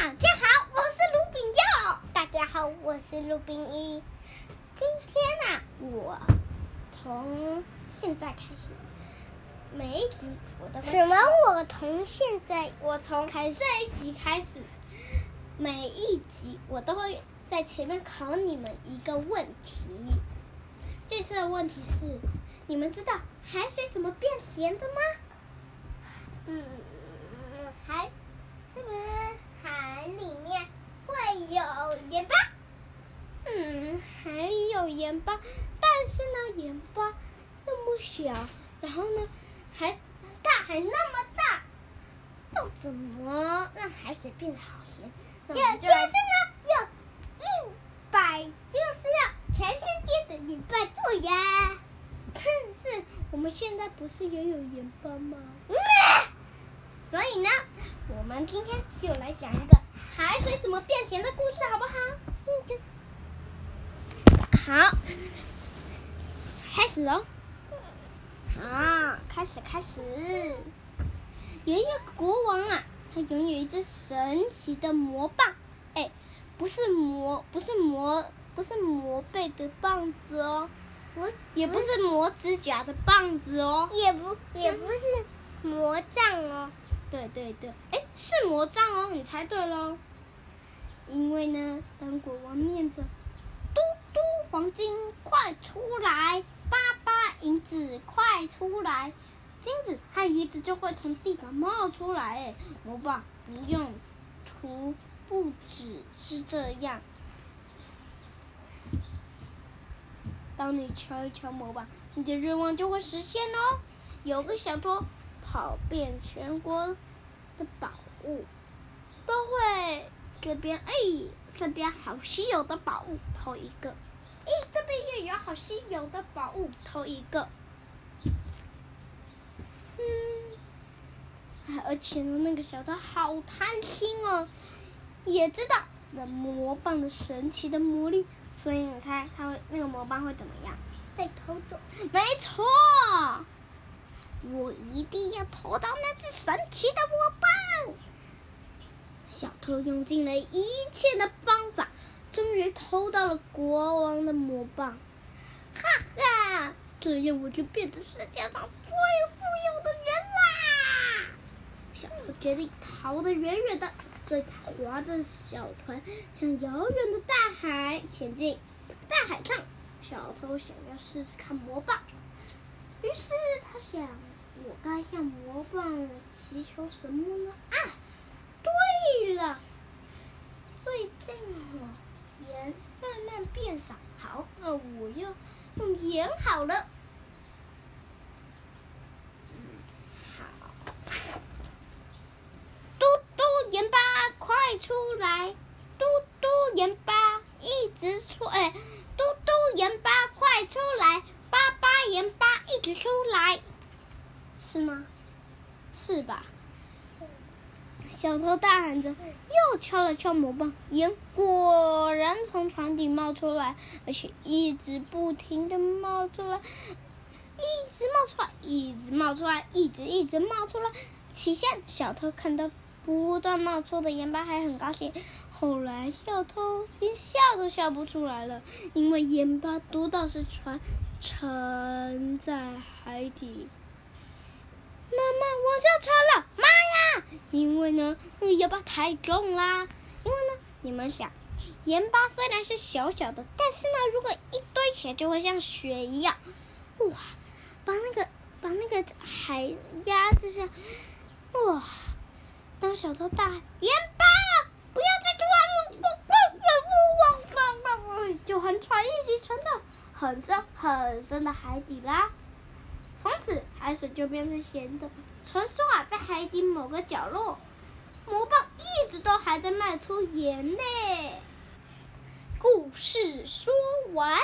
大家好，我是卢炳佑。大家好，我是卢炳一。今天啊，我从现在开始，每一集我都什么？我从现在，我从开这一集开始，每一集我都会在前面考你们一个问题。这次的问题是：你们知道海水怎么变咸的吗？嗯，海是不是海里面会有盐巴？嗯，海里有盐巴，但是呢，盐巴那么小，然后呢，海大海那么大，要怎么让海水变得好咸？就就是呢，有一百，就是要全世界的盐巴做呀。但是我们现在不是也有盐巴吗？嗯所以呢，我们今天就来讲一个海水怎么变咸的故事，好不好？好，开始喽。好，开始开始。有一个国王啊，他拥有一只神奇的魔棒，哎，不是魔，不是魔，不是魔背的棒子哦，不，也不是磨指甲的棒子哦，也不，也不是魔杖哦。对对对，哎，是魔杖哦，你猜对喽。因为呢，当国王念着“嘟嘟黄金快出来，巴巴银子快出来”，金子和银子就会从地板冒出来。哎，魔棒不用涂，不只是这样。当你敲一敲魔棒，你的愿望就会实现哦。有个小偷。跑遍全国的宝物，都会这边哎，这边好稀有的宝物偷一个，哎，这边也有好稀有的宝物偷一个，嗯，而且呢，那个小偷好贪心哦，也知道那魔棒的神奇的魔力，所以你猜他会那个魔棒会怎么样？被偷走？没错。我一定要偷到那只神奇的魔棒！小偷用尽了一切的方法，终于偷到了国王的魔棒。哈哈，这样我就变成世界上最富有的人啦！小偷决定逃得远远的，所以他划着小船向遥远的大海前进。大海上，小偷想要试试看魔棒，于是他想。我该向魔棒祈求什么呢？啊，对了，最近我，盐慢慢变少，好，那我要用盐好了。嗯，好。嘟嘟盐巴快出来！嘟嘟盐巴一直出，哎，嘟嘟盐巴快出来！巴巴盐巴一直出来。是吗？是吧？小偷大喊着，又敲了敲魔棒，盐果然从船底冒出来，而且一直不停的冒出来，一直冒出来，一直冒出来，一直一直冒出来。起先，小偷看到不断冒出的盐巴还很高兴，后来小偷连笑都笑不出来了，因为盐巴多到是船沉在海底。妈妈，我下车了！妈呀！因为呢，那个盐巴太重啦。因为呢，你们想，盐巴虽然是小小的，但是呢，如果一堆起来，就会像雪一样，哇，把那个把那个海压着像，哇！当小偷大喊盐巴，不要再吞了！哇哇哇哇哇！就和船一起沉到很深很深的海底啦。海水就变成咸的。传说啊，在海底某个角落，魔棒一直都还在卖出盐呢。故事说完，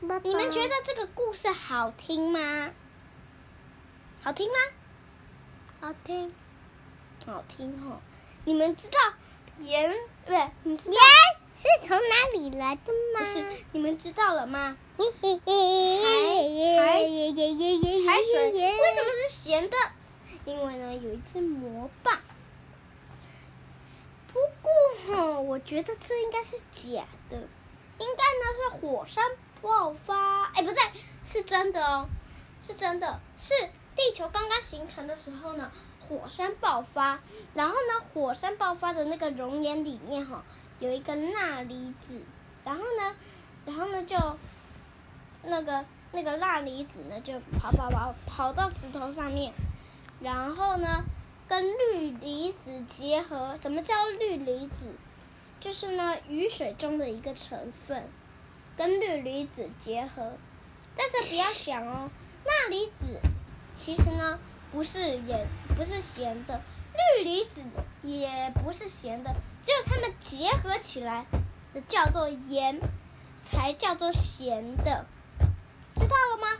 爸爸你们觉得这个故事好听吗？好听吗？好听，好听哦。你们知道盐不对？你知道盐是从哪里来的吗？不是，你们知道了吗？海海海水为什么是咸的？因为呢，有一只魔棒。不过哈我觉得这应该是假的，应该呢是火山爆发。哎，不对，是真的哦，是真的，是地球刚刚形成的时候呢，火山爆发，然后呢，火山爆发的那个熔岩里面哈、哦，有一个钠离子，然后呢，然后呢就那个那个钠离子呢就跑跑跑跑到石头上面，然后呢。跟氯离子结合，什么叫氯离子？就是呢，雨水中的一个成分，跟氯离子结合。但是不要想哦，钠离子其实呢不是也，不是咸的，氯离子也不是咸的，只有它们结合起来的叫做盐，才叫做咸的，知道了吗？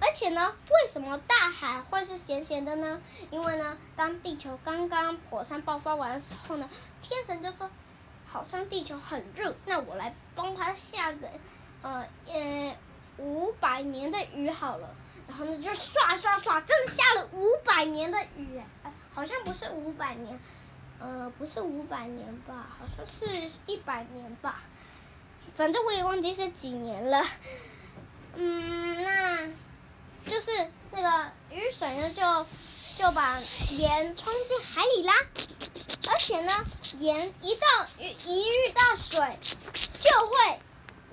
而且呢，为什么大海会是咸咸的呢？因为呢，当地球刚刚火山爆发完的时候呢，天神就说，好像地球很热，那我来帮他下个，呃，呃，五百年的雨好了。然后呢，就刷刷刷，真的下了五百年的雨，好像不是五百年，呃，不是五百年吧，好像是一百年吧，反正我也忘记是几年了。嗯，那。就是那个雨水呢，就就把盐冲进海里啦。而且呢，盐一到一遇到水就会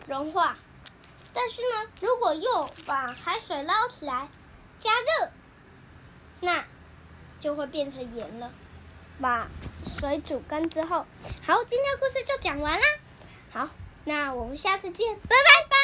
融化。但是呢，如果又把海水捞起来加热，那就会变成盐了。把水煮干之后，好，今天的故事就讲完啦。好，那我们下次见，拜拜拜。